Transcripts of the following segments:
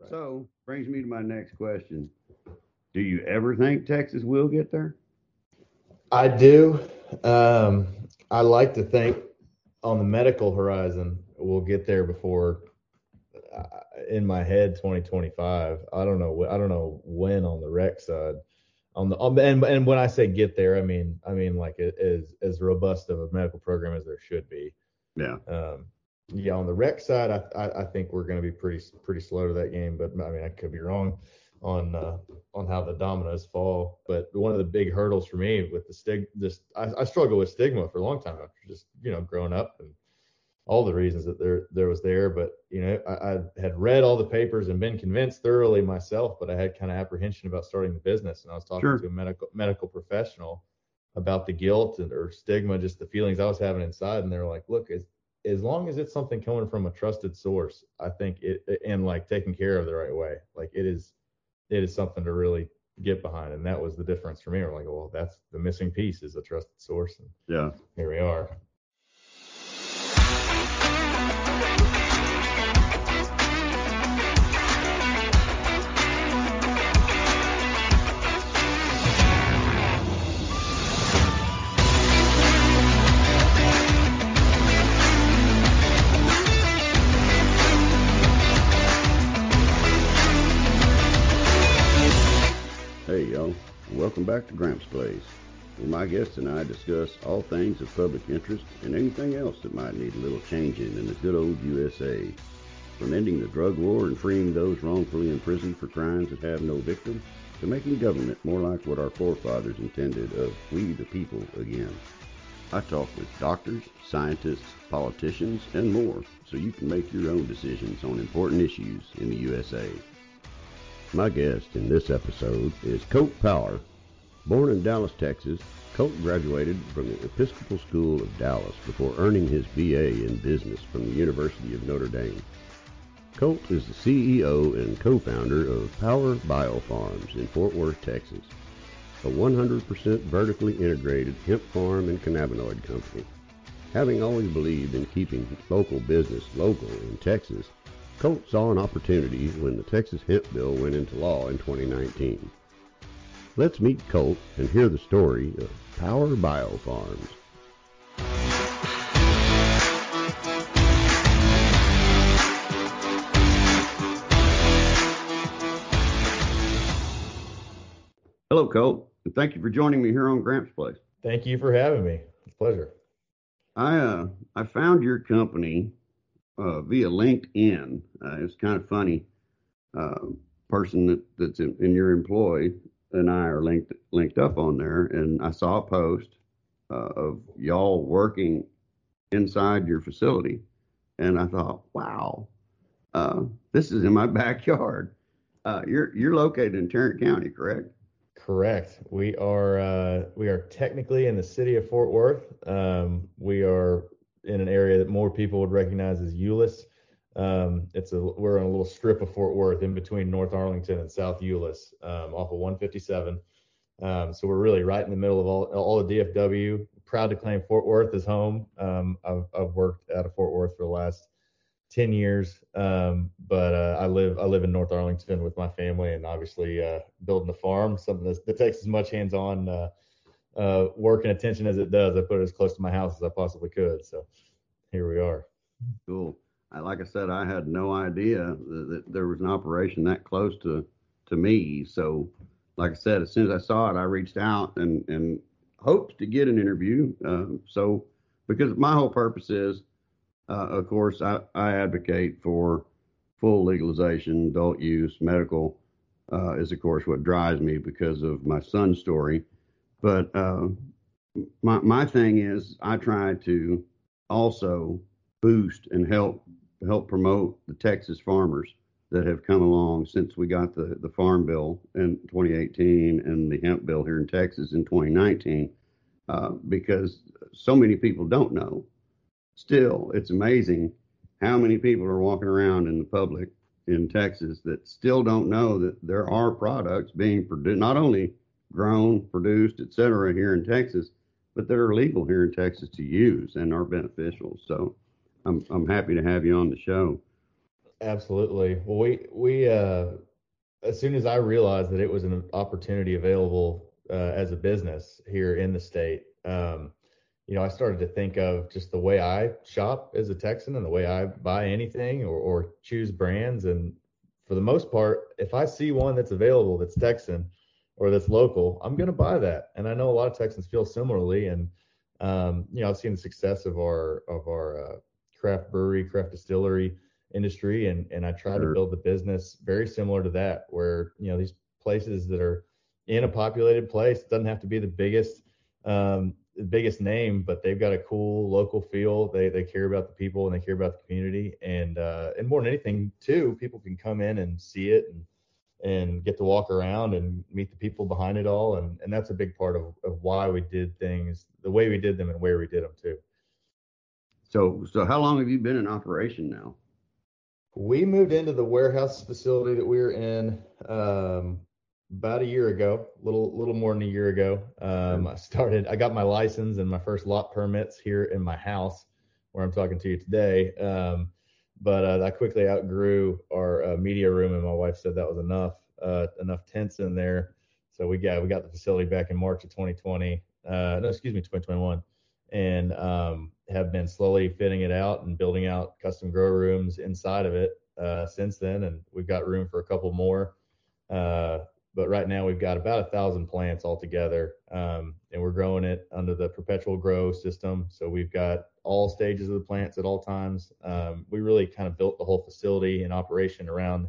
Right. So brings me to my next question. Do you ever think Texas will get there? I do. Um, I like to think on the medical horizon we'll get there before. Uh, in my head, 2025. I don't know. I don't know when on the rec side. On the on, and and when I say get there, I mean I mean like as as robust of a medical program as there should be. Yeah. Um, yeah, on the rec side, I, I, I think we're going to be pretty pretty slow to that game, but I mean I could be wrong on uh, on how the dominoes fall. But one of the big hurdles for me with the stig, just I, I struggle with stigma for a long time after just you know growing up and all the reasons that there there was there. But you know I, I had read all the papers and been convinced thoroughly myself, but I had kind of apprehension about starting the business, and I was talking Sure. to a medical medical professional about the guilt and or stigma, just the feelings I was having inside, and they were like, look, as as long as it's something coming from a trusted source, I think it and like taken care of the right way, like it is it is something to really get behind. And that was the difference for me. We're like, well, that's the missing piece is a trusted source. And Yeah. here we are. Welcome back to Gramps Place, where my guests and I discuss all things of public interest and anything else that might need a little changing in the good old USA. From ending the drug war and freeing those wrongfully imprisoned for crimes that have no victim, to making government more like what our forefathers intended of we the people again. I talk with doctors, scientists, politicians, and more so you can make your own decisions on important issues in the USA. My guest in this episode is Colt Power. Born in Dallas, Texas, Colt graduated from the Episcopal School of Dallas before earning his BA in business from the University of Notre Dame. Colt is the CEO and co-founder of Power Biofarms in Fort Worth, Texas, a 100% vertically integrated hemp farm and cannabinoid company. Having always believed in keeping local business local in Texas, Colt saw an opportunity when the Texas hemp bill went into law in 2019. Let's meet Colt and hear the story of Power Biofarms. Hello, Colt, and thank you for joining me here on Gramps Place. Thank you for having me. It's a pleasure. I uh, I found your company uh, via LinkedIn. Uh, it's kind of funny. Uh, person that, that's in, in your employ and I are linked linked up on there, and I saw a post uh, of y'all working inside your facility, and I thought, wow, uh, this is in my backyard. Uh, you're you're located in Tarrant County, correct? Correct. We are uh, we are technically in the city of Fort Worth. Um, we are in an area that more people would recognize as Euless. Um, it's a we're on a little strip of Fort Worth in between North Arlington and South Euless, um, off of 157. Um, so we're really right in the middle of all all of DFW. Proud to claim Fort Worth as home. Um, I've I've worked out of Fort Worth for the last 10 years. Um, but uh, I live I live in North Arlington with my family, and obviously uh, building a farm, something that takes as much hands-on uh, uh, work and attention as it does. I put it as close to my house as I possibly could. So here we are. Cool. Like I said, I had no idea that, that there was an operation that close to to me. So, like I said, as soon as I saw it, I reached out and and hoped to get an interview. Uh, so, because my whole purpose is, uh, of course, I, I advocate for full legalization, adult use, medical uh, is of course what drives me because of my son's story. But uh, my my thing is, I try to also boost and help help promote the Texas farmers that have come along since we got the, the farm bill in 2018 and the hemp bill here in Texas in 2019, uh, because so many people don't know. Still, it's amazing how many people are walking around in the public in Texas that still don't know that there are products being produced, not only grown, produced, et cetera, here in Texas, but that are legal here in Texas to use and are beneficial. So I'm, I'm happy to have you on the show. Absolutely. Well, we we uh, as soon as I realized that it was an opportunity available uh, as a business here in the state, um, you know, I started to think of just the way I shop as a Texan and the way I buy anything or, or choose brands. And for the most part, if I see one that's available that's Texan or that's local, I'm going to buy that. And I know a lot of Texans feel similarly. And um, you know, I've seen the success of our of our uh, craft brewery, craft distillery industry, and and I try sure. to build the business very similar to that, where you know these places that are in a populated place it doesn't have to be the biggest um, the biggest name, but they've got a cool local feel. They they care about the people and they care about the community, and uh, and more than anything, too, people can come in and see it and and get to walk around and meet the people behind it all, and and that's a big part of of why we did things the way we did them and where we did them too. So so how long have you been in operation now? We moved into the warehouse facility that we were in um, about a year ago, little little more than a year ago. Um, I started. I got my license and my first lot permits here in my house, where I'm talking to you today. Um, but uh, I quickly outgrew our uh, media room, and my wife said that was enough, uh, enough tents in there. So we got we got the facility back in March of 2020. Uh, no, excuse me, 2021, and um, have been slowly fitting it out and building out custom grow rooms inside of it uh, since then. And we've got room for a couple more. Uh, but right now we've got about a thousand plants altogether, um, and we're growing it under the perpetual grow system. So we've got all stages of the plants at all times. Um, we really kind of built the whole facility and operation around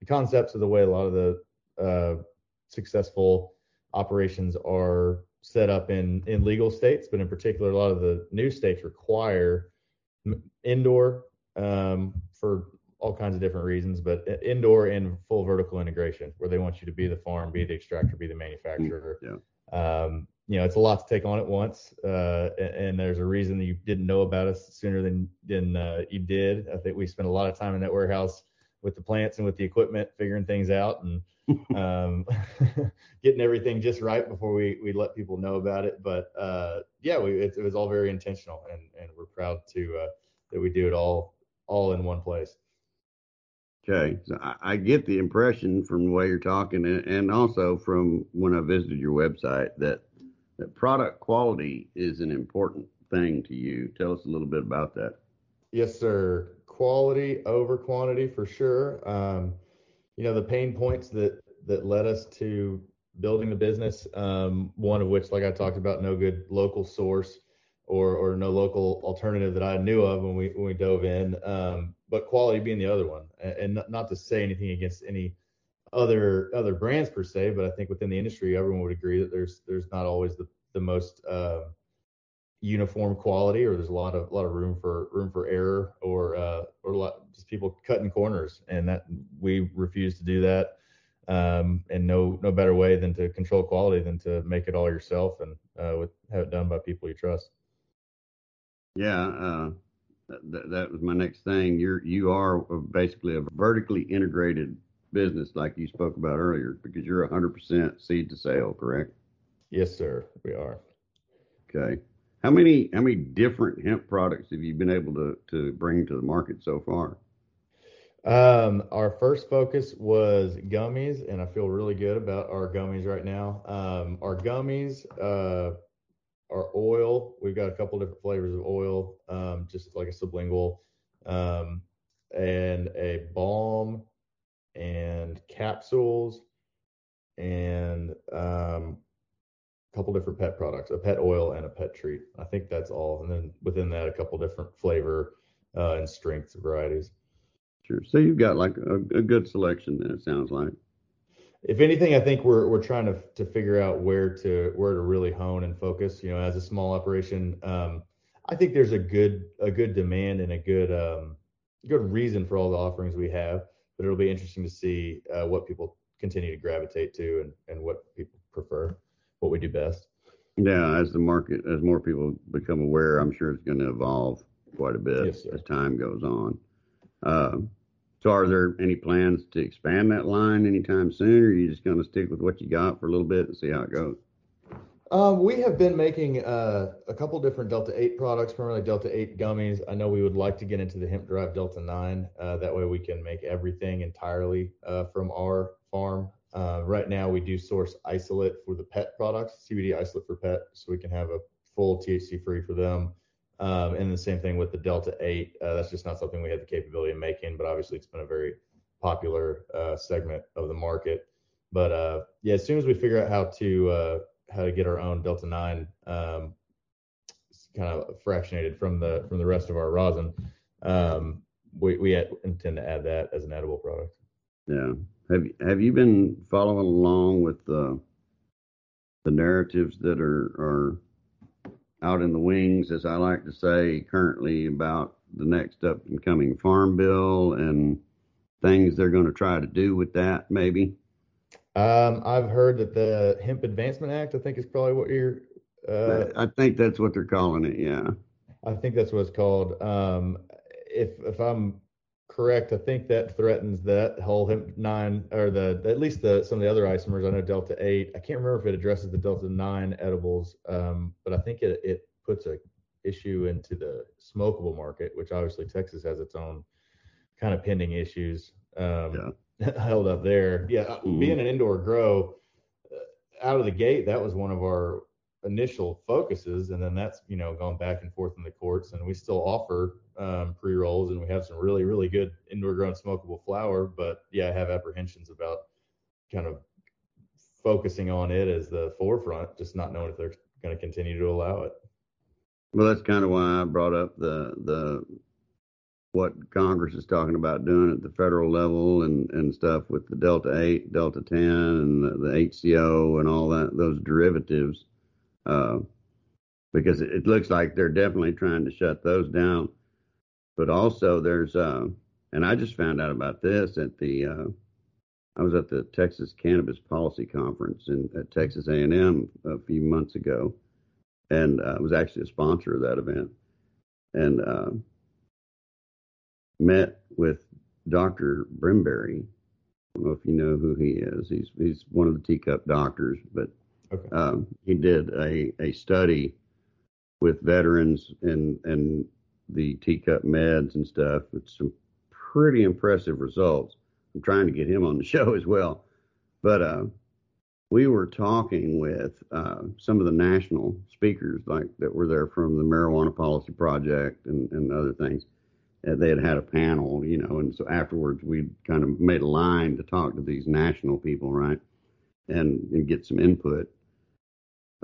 the concepts of the way a lot of the uh, successful operations are set up in in legal states, but in particular, a lot of the new states require indoor um, for all kinds of different reasons, but indoor and full vertical integration, where they want you to be the farm, be the extractor, be the manufacturer. Yeah. Um, you know, it's a lot to take on at once, uh, and, and, there's a reason that you didn't know about us sooner than than uh, you did. I think we spent a lot of time in that warehouse with the plants and with the equipment, figuring things out and um, getting everything just right before we we let people know about it. But uh, yeah, we, it, it, was all very intentional, and and we're proud to uh, that we do it all all in one place. Okay, so I, I, get the impression from the way you're talking, and, and also from when I visited your website that that product quality is an important thing to you. Tell us a little bit about that. Yes, sir. Quality over quantity for sure. Um, you know the pain points that that led us to building the business. Um, one of which, like I talked about, no good local source or or no local alternative that I knew of when we when we dove in. Um, but quality being the other one, and, not, not to say anything against any other other brands per se, but I think within the industry, everyone would agree that there's there's not always the the most uh, uniform quality, or there's a lot of a lot of room for room for error, or uh, or a lot just people cutting corners, and that we refuse to do that. Um, and no no better way than to control quality than to make it all yourself and uh, with, have it done by people you trust. Yeah, uh, that, that was my next thing. You're you are basically a vertically integrated business, like you spoke about earlier, because you're 100% seed to sale, correct? Yes, sir. We are. Okay. How many how many different hemp products have you been able to to bring to the market so far? Um, our first focus was gummies, and I feel really good about our gummies right now. Um, our gummies, uh, our oil. We've got a couple different flavors of oil, um, just like a sublingual, um, and a balm, and capsules, and um, couple different pet products, a pet oil and a pet treat. I think that's all. And then within that, a couple different flavor uh, and strength varieties. Sure. So you've got like a, a good selection. Then it sounds like if anything, I think we're we're trying to to figure out where to where to really hone and focus. You know, as a small operation, um, I think there's a good a good demand and a good um, good reason for all the offerings we have. But it'll be interesting to see uh, what people continue to gravitate to and and what people prefer, what we do best. Yeah, as the market as more people become aware, I'm sure it's going to evolve quite a bit yes, as time goes on. Uh, so are there any plans to expand that line anytime soon, or are you just going to stick with what you got for a little bit and see how it goes? Um, we have been making uh, a couple different Delta 8 products, primarily Delta 8 gummies. I know we would like to get into the hemp derived Delta 9. Uh, that way we can make everything entirely uh, from our farm. Uh, right now, we do source isolate for the pet products, CBD isolate for pet, so we can have a full THC free for them. Um, and the same thing with the Delta 8. Uh, that's just not something we had the capability of making, but obviously it's been a very popular uh, segment of the market. But yeah, as soon as we figure out how to how to get our own Delta 9 um, kind of fractionated from the from the rest of our rosin. Um, we we intend to add that as an edible product. Yeah. Have have you been following along with the the narratives that are are out in the wings, as I like to say, currently about the next up and coming farm bill and things they're going to try to do with that, maybe? Um, I've heard that the Hemp Advancement Act, I think, is probably what you're. Uh, I think that's what they're calling it. Yeah. I think that's what it's called. Um, if if I'm correct, I think that threatens that whole hemp nine or the at least the some of the other isomers. I know Delta eight. I can't remember if it addresses the Delta nine edibles, um, but I think it it puts a issue into the smokable market, which obviously Texas has its own kind of pending issues. Um, yeah held up there. Yeah, mm-hmm. being an indoor grow uh, out of the gate, that was one of our initial focuses, and then that's you know gone back and forth in the courts, and we still offer um, pre rolls, and we have some really really good indoor grown smokable flower. But yeah, I have apprehensions about kind of focusing on it as the forefront, just not knowing if they're going to continue to allow it. Well, that's kind of why I brought up the the what Congress is talking about doing at the federal level and, and stuff with the Delta 8, Delta 10, and the, the HCO and all that, those derivatives, uh, because it, looks like they're definitely trying to shut those down. But also, there's, uh, and I just found out about this at the, uh, I was at the Texas Cannabis Policy Conference in at Texas A&M a few months ago, and uh, I was actually a sponsor of that event. And uh, met with Dr. Brimberry. I don't know if you know who he is. He's he's one of the TCUP doctors, but okay. um, he did a, a study with veterans and and the TCUP meds and stuff with some pretty impressive results. I'm trying to get him on the show as well, but uh, we were talking with uh, some of the national speakers like that were there from the Marijuana Policy Project and, and other things they had had a panel, you know, and so afterwards we kind of made a line to talk to these national people, right, and and get some input.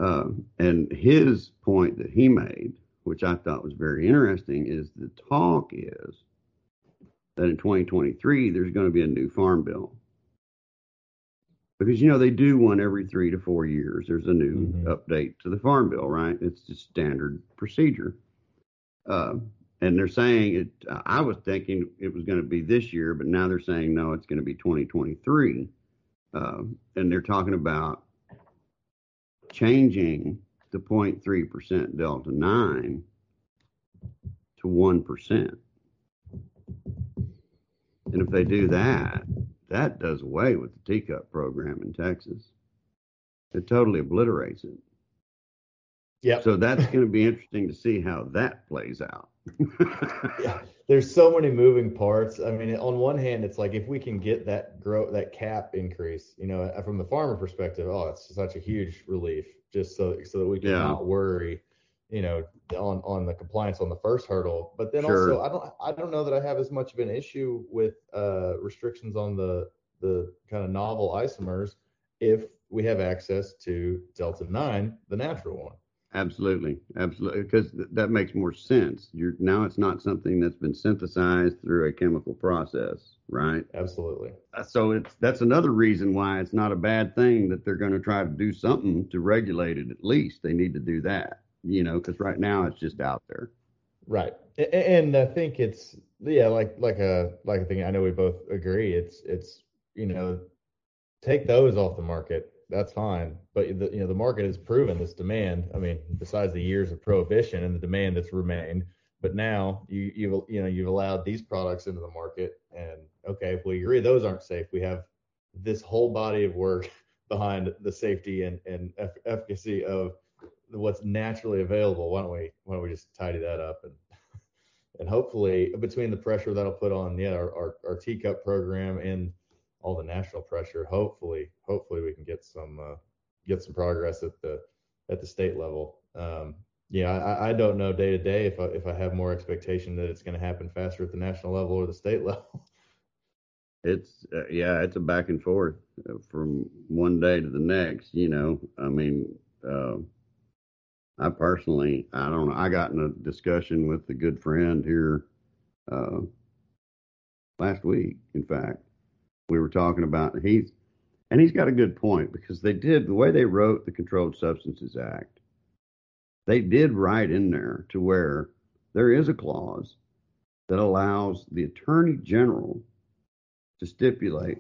Uh, and his point that he made, which I thought was very interesting, is the talk is that in 2023 there's going to be a new farm bill because you know they do one every three to four years. There's a new mm-hmm. update to the farm bill, right? It's just standard procedure. Uh, and they're saying it. I was thinking it was going to be this year, but now they're saying no, it's going to be 2023, uh, and they're talking about changing the 0.3 percent delta nine to one percent. And if they do that, that does away with the TCUP program in Texas. It totally obliterates it. Yeah. So that's going to be interesting to see how that plays out. Yeah, there's so many moving parts. I mean, on one hand, it's like if we can get that grow that cap increase, you know, from the farmer perspective, oh, it's such a huge relief, just so so that we can yeah. not worry, you know, on on the compliance on the first hurdle. But then sure. also, I don't I don't know that I have as much of an issue with uh, restrictions on the the kind of novel isomers if we have access to delta nine, the natural one. Absolutely, absolutely, because th- that makes more sense. You're now it's not something that's been synthesized through a chemical process, right? Absolutely. Uh, so it's that's another reason why it's not a bad thing that they're going to try to do something to regulate it. At least they need to do that, you know, because right now it's just out there. Right, and I think it's yeah, like like a like a thing. I know we both agree. It's it's you know, take those off the market that's fine. But the, you know, the market has proven this demand. I mean, besides the years of prohibition and the demand that's remained, but now you you've you know you've allowed these products into the market, and okay, if we agree those aren't safe, we have this whole body of work behind the safety and, and efficacy of what's naturally available. Why don't we why don't we just tidy that up and and hopefully between the pressure that'll put on yeah our, our, our TCUP program and all the national pressure, hopefully hopefully we can get some uh, get some progress at the at the state level. Um, yeah, I, I don't know day to day if I if I have more expectation that it's going to happen faster at the national level or the state level. It's uh, yeah, it's a back and forth uh, from one day to the next. You know, I mean, uh, I personally, I don't know. I got in a discussion with a good friend here uh, last week. In fact, we were talking about he's and he's got a good point because they did the way they wrote the Controlled Substances Act. They did write in there to where there is a clause that allows the Attorney General to stipulate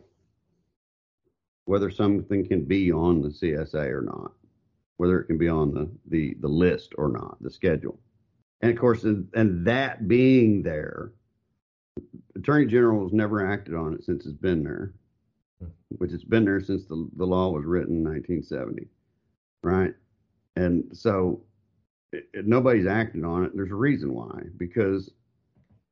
whether something can be on the CSA or not, whether it can be on the, the, the list or not, the schedule. And of course, and, and that being there, Attorney General has never acted on it since it's been there, which it's been there since the, the law was written in 1970, right? And so it, it, nobody's acted on it. There's a reason why, because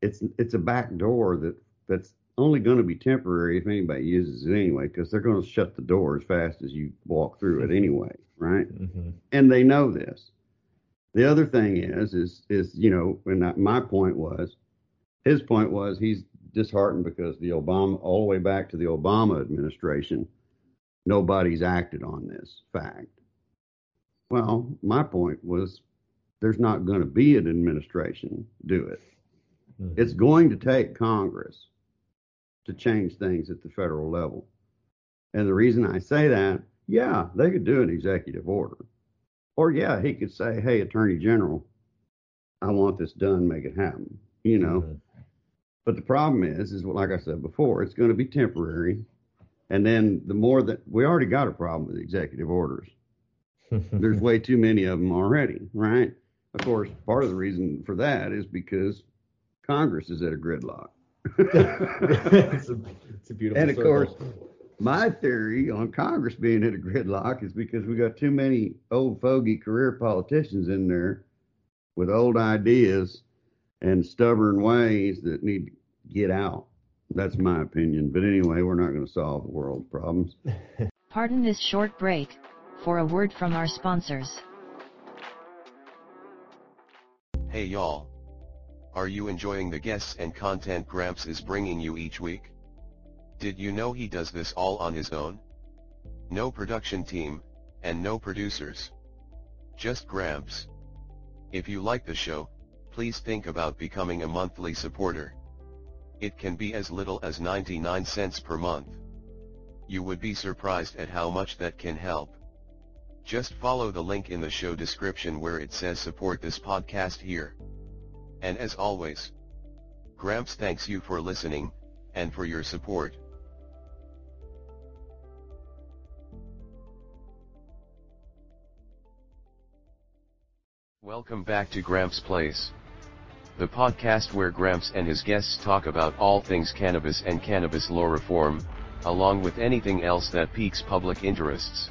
it's it's a back door that that's only going to be temporary if anybody uses it anyway, because they're going to shut the door as fast as you walk through it anyway, right? Mm-hmm. And they know this. The other thing is, is, is you know, and my point was, his point was he's disheartened because the Obama, all the way back to the Obama administration, nobody's acted on this fact. Well, my point was, there's not going to be an administration do it. Mm-hmm. It's going to take Congress to change things at the federal level. And the reason I say that, yeah, they could do an executive order. Or yeah, he could say, hey, Attorney General, I want this done, make it happen. You know. Mm-hmm. But the problem is, is like I said before, it's going to be temporary. And then the more that we already got a problem with executive orders. There's way too many of them already, right? Of course, part of the reason for that is because Congress is at a gridlock it's, a, it's, a, beautiful. And of circle. course, my theory on Congress being at a gridlock is because we got too many old fogey career politicians in there with old ideas and stubborn ways that need to get out. That's my opinion. But anyway, we're not going to solve the world's problems. Pardon this short break for a word from our sponsors. Hey y'all. Are you enjoying the guests and content Gramps is bringing you each week? Did you know he does this all on his own? No production team, and no producers. Just Gramps. If you like the show, please think about becoming a monthly supporter. It can be as little as 99 cents per month. You would be surprised at how much that can help. Just follow the link in the show description where it says support this podcast here. And as always, Gramps thanks you for listening, and for your support. Welcome back to Gramps Place. The podcast where Gramps and his guests talk about all things cannabis and cannabis law reform, along with anything else that piques public interests.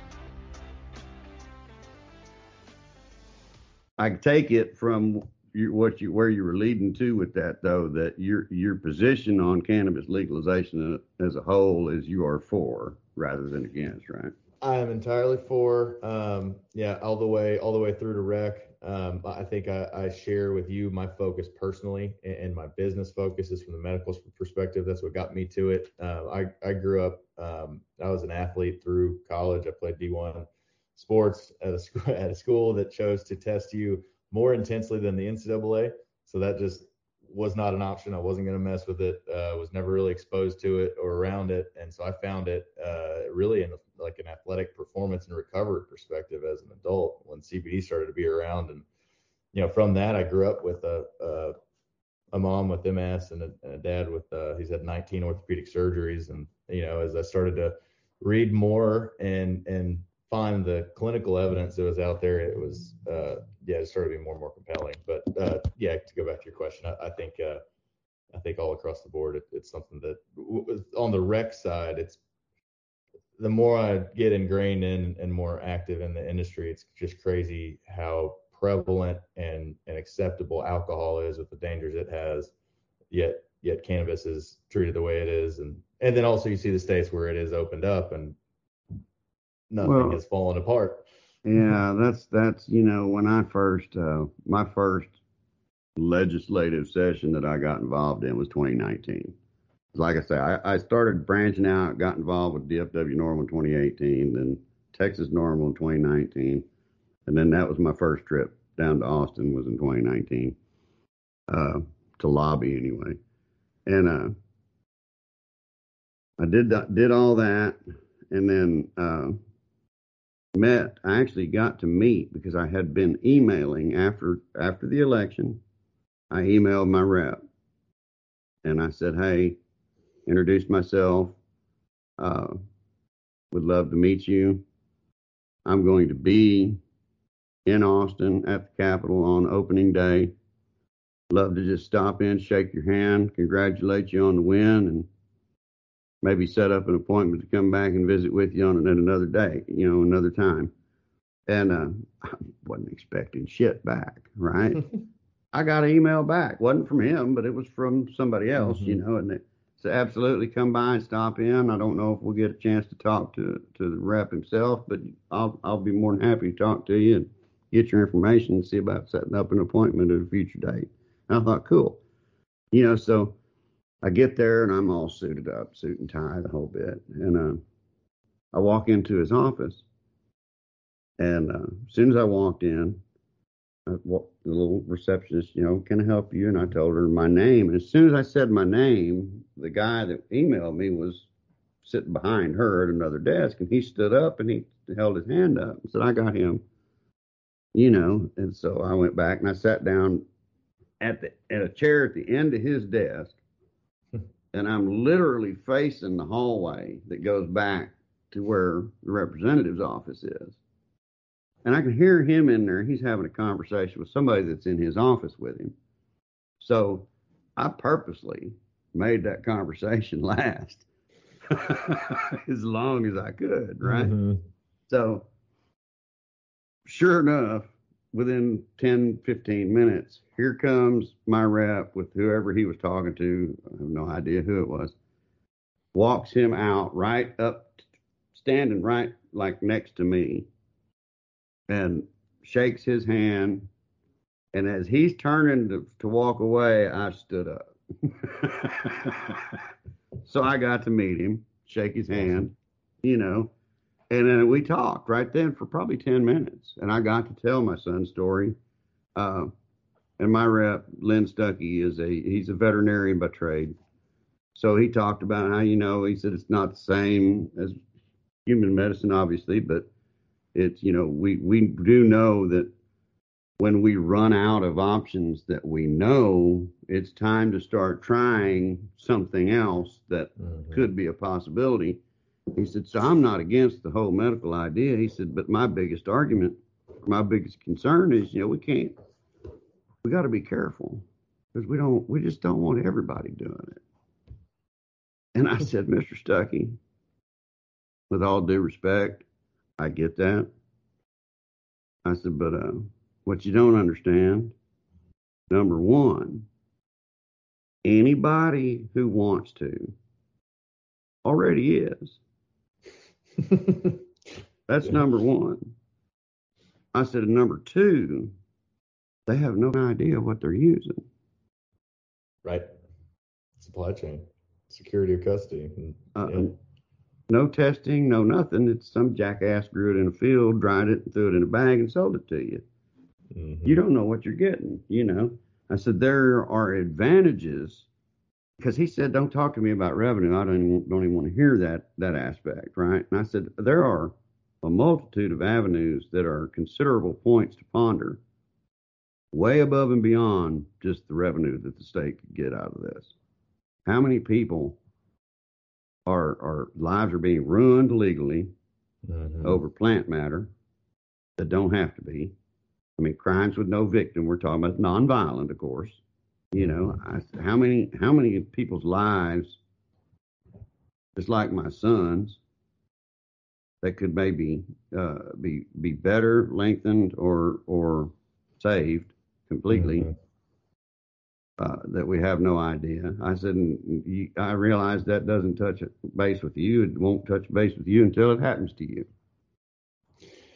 I take it from you, what you where you were leading to with that though that your your position on cannabis legalization as a whole is you are for rather than against, right? I am entirely for. Um, yeah, all the way all the way through to rec. Um, I think I, I, share with you my focus personally and, my business focus is from the medical perspective. That's what got me to it. Uh, I, I grew up, um, I was an athlete through college. I played D1 sports at a, school, at a school that chose to test you more intensely than the NCAA. So that just was not an option. I wasn't going to mess with it. Uh, was never really exposed to it or around it, and so I found it uh, really in like an athletic performance and recovery perspective as an adult when CBD started to be around. And you know, from that, I grew up with a a, a mom with MS and a, and a dad with uh, he's had 19 orthopedic surgeries, and you know, as I started to read more and and find the clinical evidence that was out there, it was uh, yeah, it started to be more and more compelling. But uh, yeah, to go back to your question, I, I think uh, I think all across the board, it, it's something that on the rec side, it's the more I get ingrained in and more active in the industry, it's just crazy how prevalent and, and acceptable alcohol is with the dangers it has. Yet yet cannabis is treated the way it is, and and then also you see the states where it is opened up and nothing well, has fallen apart. Yeah, that's that's you know when I first uh, my first legislative session that I got involved in was 2019. Like I say, I, I started branching out, got involved with DFW NORML in 2018, then Texas NORML in 2019, and then that was my first trip down to Austin was in 2019 uh, to lobby anyway, and uh, I did did all that, and then uh, met. I actually got to meet because I had been emailing after after the election. I emailed my rep, and I said, "Hey, introduced myself. Uh, would love to meet you. I'm going to be in Austin at the Capitol on opening day. Love to just stop in, shake your hand, congratulate you on the win, and maybe set up an appointment to come back and visit with you on it another day, you know, another time. And uh, I wasn't expecting shit back, right? I got an email back. wasn't from him, but it was from somebody else, mm-hmm. you know, and it said absolutely come by and stop in. I don't know if we'll get a chance to talk to to the rep himself, but I'll I'll be more than happy to talk to you and get your information and see about setting up an appointment at a future date. And I thought, cool, you know, so I get there and I'm all suited up, suit and tie, the whole bit. And uh, I walk into his office. And uh, as soon as I walked in, I, the little receptionist, you know, can I help you? And I told her my name. And as soon as I said my name, the guy that emailed me was sitting behind her at another desk. And he stood up and he held his hand up and said, I got him, you know. And so I went back and I sat down at the at a chair at the end of his desk and I'm literally facing the hallway that goes back to where the representative's office is. And I can hear him in there. He's having a conversation with somebody that's in his office with him. So I purposely made that conversation last as long as I could, right? Mm-hmm. So sure enough, within 10, 15 minutes, here comes my rep with whoever he was talking to. I have no idea who it was. Walks him out right up, standing right like next to me, and shakes his hand. And as he's turning to, to walk away, I stood up. so I got to meet him, shake his hand, you know, and then we talked right then for probably 10 minutes. And I got to tell my son's story. Uh, and my rep, Lynn Stucky, is a he's a veterinarian by trade. So he talked about how you know he said it's not the same as human medicine, obviously, but it's you know we we do know that when we run out of options that we know, it's time to start trying something else that mm-hmm. could be a possibility. He said, so I'm not against the whole medical idea. He said, but my biggest argument, my biggest concern is, you know, we can't we got to be careful because we don't we just don't want everybody doing it. And I said, Mr. Stucky, with all due respect, I get that. I said, but uh, what you don't understand, number one, anybody who wants to already is. That's number one. I said, number two, they have no idea what they're using. Right. Supply chain, security of custody. Uh, yeah. No testing, no nothing. It's some jackass grew it in a field, dried it, and threw it in a bag, and sold it to you. Mm-hmm. You don't know what you're getting, you know. I said there are advantages because he said, "Don't talk to me about revenue. I don't even, don't even want to hear that that aspect, right?" And I said there are a multitude of avenues that are considerable points to ponder way above and beyond just the revenue that the state could get out of this. How many people are, are lives are being ruined legally mm-hmm. over plant matter that don't have to be? I mean, crimes with no victim. We're talking about nonviolent, of course. You know, I, how many how many people's lives, just like my son's, that could maybe uh, be be better, lengthened, or or saved completely. Mhm. Uh, that we have no idea. I said, you, I realize that doesn't touch base with you. It won't touch base with you until it happens to you.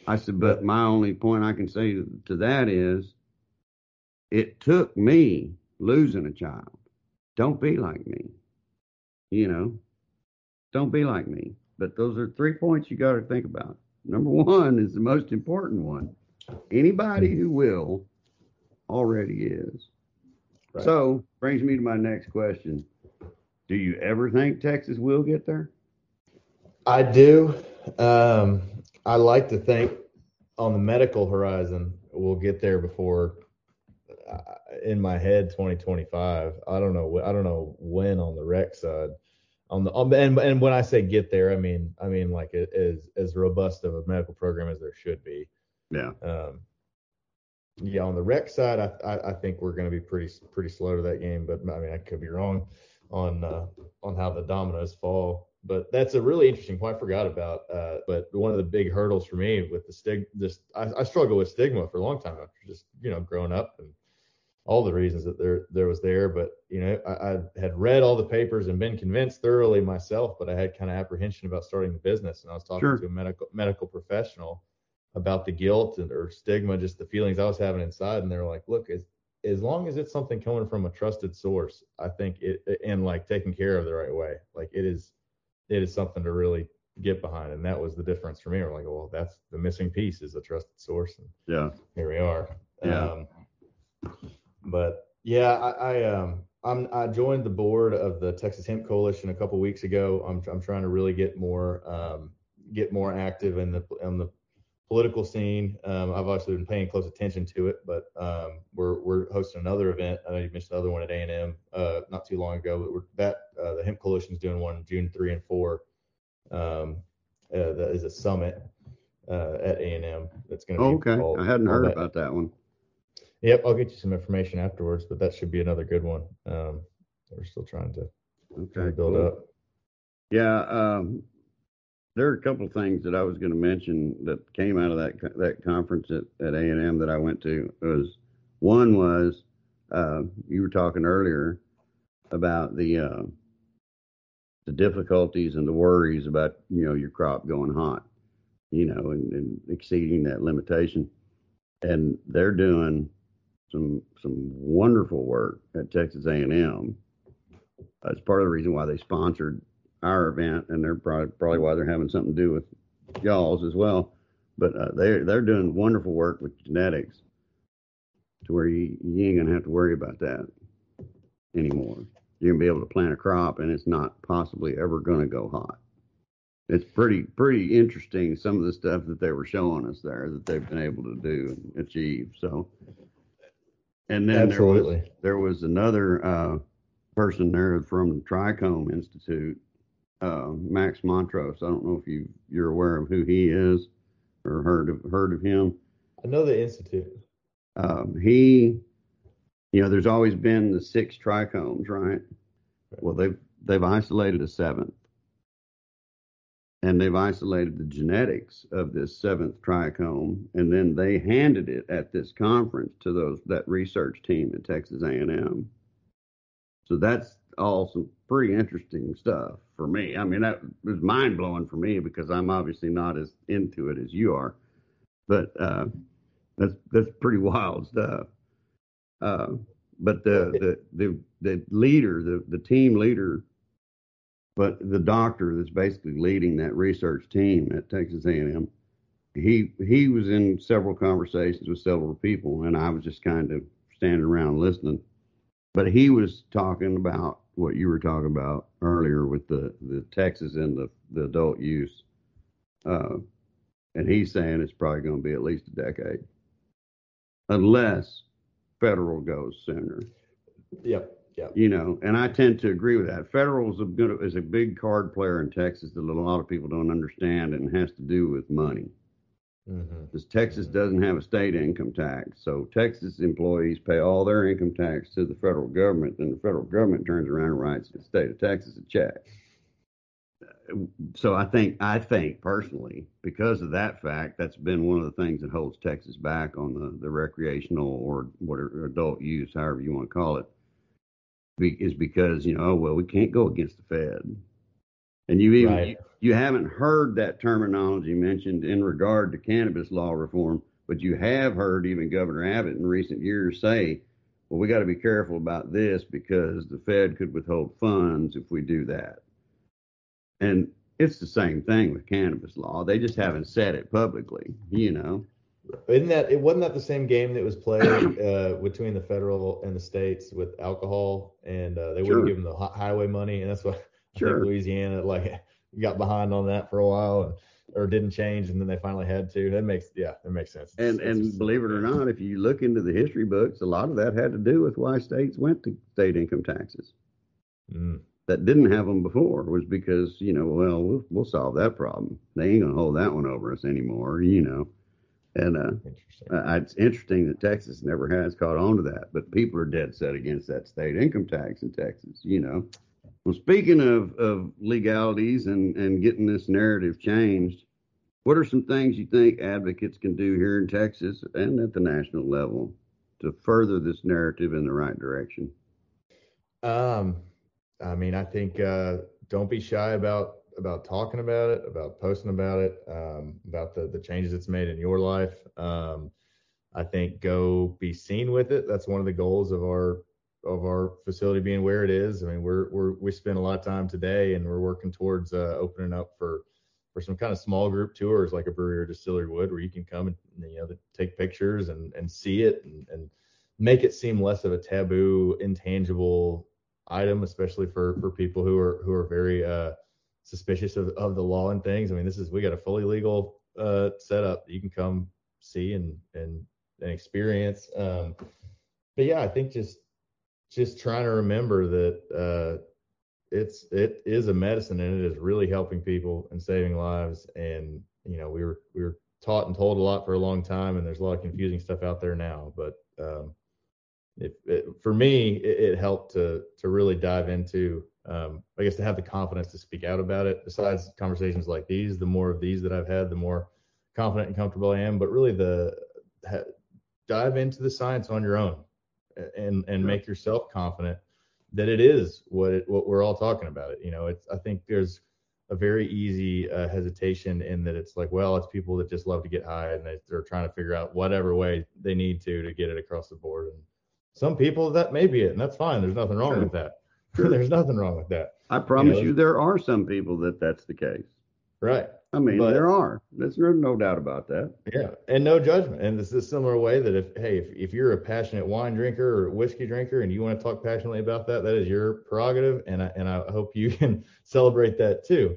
I said, but my only point I can say to, to that is, it took me losing a child. Don't be like me. You know, don't be like me. But those are three points you got to think about. Number one is the most important one. Anybody who will already is. Right. So brings me to my next question. Do you ever think Texas will get there? I do. Um, I like to think on the medical horizon, we'll get there before, in my head, 2025. I don't know. I don't know when on the rec side. On the on, and and when I say get there, I mean I mean like it is as robust of a medical program as there should be. Yeah. Um, yeah, on the rec side, I I, I think we're going to be pretty pretty slow to that game, but I mean I could be wrong on uh, on how the dominoes fall. But that's a really interesting point I forgot about. Uh, but one of the big hurdles for me with the stig, just I, I struggle with stigma for a long time after just you know growing up and all the reasons that there there was there. But you know I, I had read all the papers and been convinced thoroughly myself, but I had kind of apprehension about starting the business. And I was talking Sure. to a medical medical professional about the guilt and or stigma, just the feelings I was having inside, and they were like, "Look, as as long as it's something coming from a trusted source, I think it and like taken care of the right way, like it is, it is something to really get behind." And that was the difference for me. We're like, "Well, that's the missing piece is a trusted source," and Yeah. here we are. Yeah. Um, but yeah, I, I um I'm I joined the board of the Texas Hemp Coalition a couple weeks ago. I'm I'm trying to really get more um get more active in the on the political scene. Um, I've also been paying close attention to it, but um, we're we're hosting another event. I know you mentioned another one at A and M uh, not too long ago, but we're, that uh, the Hemp Coalition is doing one June three and four. Um, uh, that is a summit uh, at A and M. That's going to Oh, be okay. all- I hadn't heard about that one. Yep, I'll get you some information afterwards, but that should be another good one. Um, we're still trying to, Okay. build cool. up. Yeah, um, there are a couple of things that I was going to mention that came out of that that conference at at A and M that I went to. It was one was uh, you were talking earlier about the uh, the difficulties and the worries about you know your crop going hot, you know, and, and exceeding that limitation, and they're doing some some wonderful work at Texas A and M. That's part of the reason why they sponsored our event, and they're probably, probably why they're having something to do with y'all's as well. But uh, they're they're doing wonderful work with genetics, to where you, you ain't gonna have to worry about that anymore. You're gonna be able to plant a crop, and it's not possibly ever gonna go hot. It's pretty pretty interesting some of the stuff that they were showing us there that they've been able to do and achieve. So, and then there was there was another uh, person there from the Trichome Institute, uh, Max Montrose. I don't know if you you're aware of who he is or heard of heard of him. I know the institute. Um, he, you know, there's always been the six trichomes, right? Well, they've they've isolated a seventh, and they've isolated the genetics of this seventh trichome, and then they handed it at this conference to those that research team at Texas A&M. So that's all some pretty interesting stuff for me. I mean, that was mind blowing for me because I'm obviously not as into it as you are, but uh, that's that's pretty wild stuff. Uh, but the, the the the leader, the the team leader, but the doctor that's basically leading that research team at Texas A&M, he he was in several conversations with several people, and I was just kind of standing around listening. But he was talking about what you were talking about earlier with the the Texas and the the adult use, uh, and he's saying it's probably going to be at least a decade, unless federal goes sooner Yep. Yep. you know, and I tend to agree with that. Federal is a good is a big card player in Texas that a lot of people don't understand and has to do with money. Mm-hmm. Because Texas doesn't have a state income tax, so Texas employees pay all their income tax to the federal government, and the federal government turns around and writes the state of Texas a check. so I think I think personally because of that fact, that's been one of the things that holds Texas back on the the recreational or whatever adult use, however you want to call it, is because you know oh, well we can't go against the Fed, and you even Right. you, you haven't heard that terminology mentioned in regard to cannabis law reform, but you have heard even Governor Abbott in recent years say, well we got to be careful about this because the Fed could withhold funds if we do that. And it's the same thing with cannabis law. They just haven't said it publicly, you know. Isn't that it? Wasn't that the same game that was played uh, between the federal and the states with alcohol, and uh, they Sure. wouldn't give them the highway money, and that's why Sure. Louisiana like got behind on that for a while, and, or didn't change, and then they finally had to. That makes yeah, that makes sense. And It's- and believe it or not, if you look into the history books, a lot of that had to do with why states went to state income taxes. Mm, That didn't have them before was because you know, well, we'll, we'll solve that problem. They ain't gonna hold that one over us anymore, you know. And uh, interesting. Uh, it's interesting that Texas never has caught on to that, but people are dead set against that state income tax in Texas, you know. Well, speaking of, of legalities and, and getting this narrative changed, what are some things you think advocates can do here in Texas and at the national level to further this narrative in the right direction? Um, I mean, I think uh, don't be shy about about talking about it, about posting about it, um, about the the changes it's made in your life. Um, I think go be seen with it. That's one of the goals of our of our facility being where it is. I mean, we're we're we spend a lot of time today, and we're working towards uh, opening up for for some kind of small group tours, like a brewery or distillery would, where you can come and you know take pictures and and see it and and make it seem less of a taboo, intangible item, especially for for people who are who are very uh, suspicious of, of the law and things. I mean, this is we got a fully legal uh, setup that you can come see and and, and experience. Um, but yeah, I think just just trying to remember that uh, it's it is a medicine and it is really helping people and saving lives. And you know, we were we were taught and told a lot for a long time, and there's a lot of confusing stuff out there now. But um, it, it, for me, it, it helped to to really dive into, um, I guess, to have the confidence to speak out about it. Besides conversations like these, the more of these that I've had, the more confident and comfortable I am. But really, the ha, dive into the science on your own, and and make yourself confident that it is what it, what we're all talking about. It, you know, it's I think there's a very easy uh, hesitation in that it's like, well, it's people that just love to get high and they, they're trying to figure out whatever way they need to to get it across the board. And some people that may be it, and that's fine. There's nothing wrong with that. Sure. There's nothing wrong with that. I promise know, you, there are some people that that's the case. Right. I mean, But- there are. There's no, no doubt about that. Yeah. And no judgment. And this is a similar way that if, hey, if, if you're a passionate wine drinker or whiskey drinker and you want to talk passionately about that, that is your prerogative. And I, and I hope you can celebrate that too.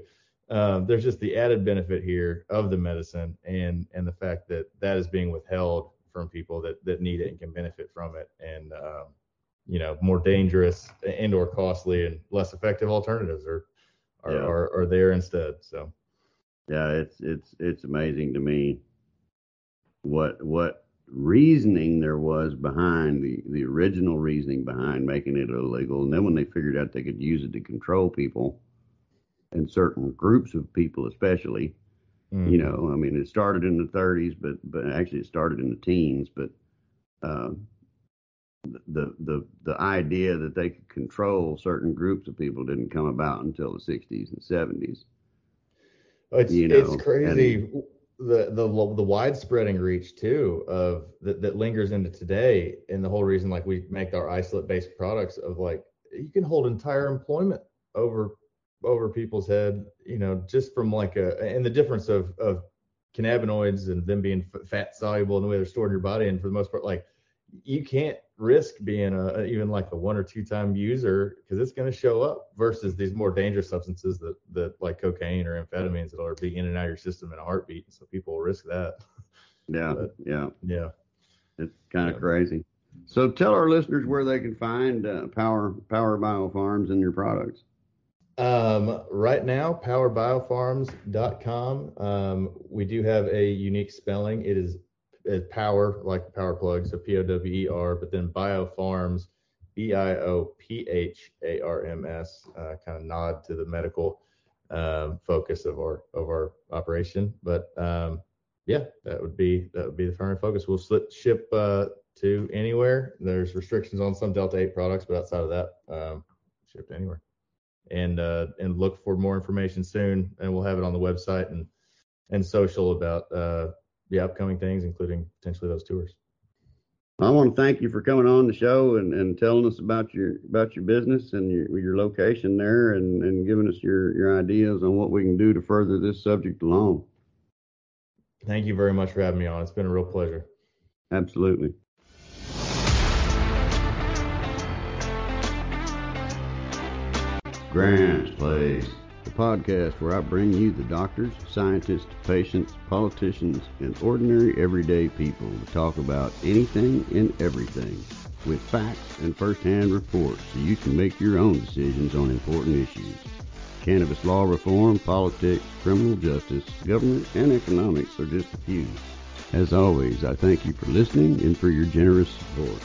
Um, there's just the added benefit here of the medicine and, and the fact that that is being withheld from people that, that need it and can benefit from it. And, um, you know, more dangerous and or costly and less effective alternatives are, are, Yeah. are, are there instead. So. Yeah, it's it's it's amazing to me what what reasoning there was behind the the original reasoning behind making it illegal, and then when they figured out they could use it to control people and certain groups of people, especially, mm. you know, I mean, it started in the 30s, but but actually it started in the teens, but um, the the the idea that they could control certain groups of people didn't come about until the 60s and 70s. It's you know, it's crazy the the the widespreading reach too of that that lingers into today, and the whole reason like we make our isolate based products of like you can hold entire employment over over people's head, you know, just from like a and the difference of of cannabinoids and them being f- fat soluble and the way they're stored in your body, and for the most part, like you can't risk being a even like a one or two time user because it's going to show up versus these more dangerous substances that that like cocaine or amphetamines that are be in and out of your system in a heartbeat so people will risk that Yeah, But- yeah. yeah It's kind of Yeah. crazy. So tell our listeners where they can find uh, Power Power Biopharms and your products. um right now powerbiopharms.com um we do have a unique spelling it is uh, power like the power plug so p-o-w-e-r but then biopharms b-i-o-p-h-a-r-m-s uh, kind of nod to the medical um, focus of our of our operation. But um, yeah, that would be that would be the primary focus. We'll slip, ship uh, to anywhere. There's restrictions on some Delta 8 products, but outside of that, um, shipped anywhere. And uh, and look for more information soon, and we'll have it on the website and and social about uh, the upcoming things, including potentially those tours. I want to thank you for coming on the show and, and telling us about your about your business and your your location there and, and giving us your, your ideas on what we can do to further this subject along. Thank you very much for having me on. It's been a real pleasure. Absolutely. Grant's Place, podcast where I bring you the doctors, scientists, patients, politicians, and ordinary everyday people to talk about anything and everything with facts and first-hand reports so you can make your own decisions on important issues. Cannabis law reform, politics, criminal justice, government, and economics are just a few. As always, I thank you for listening and for your generous support.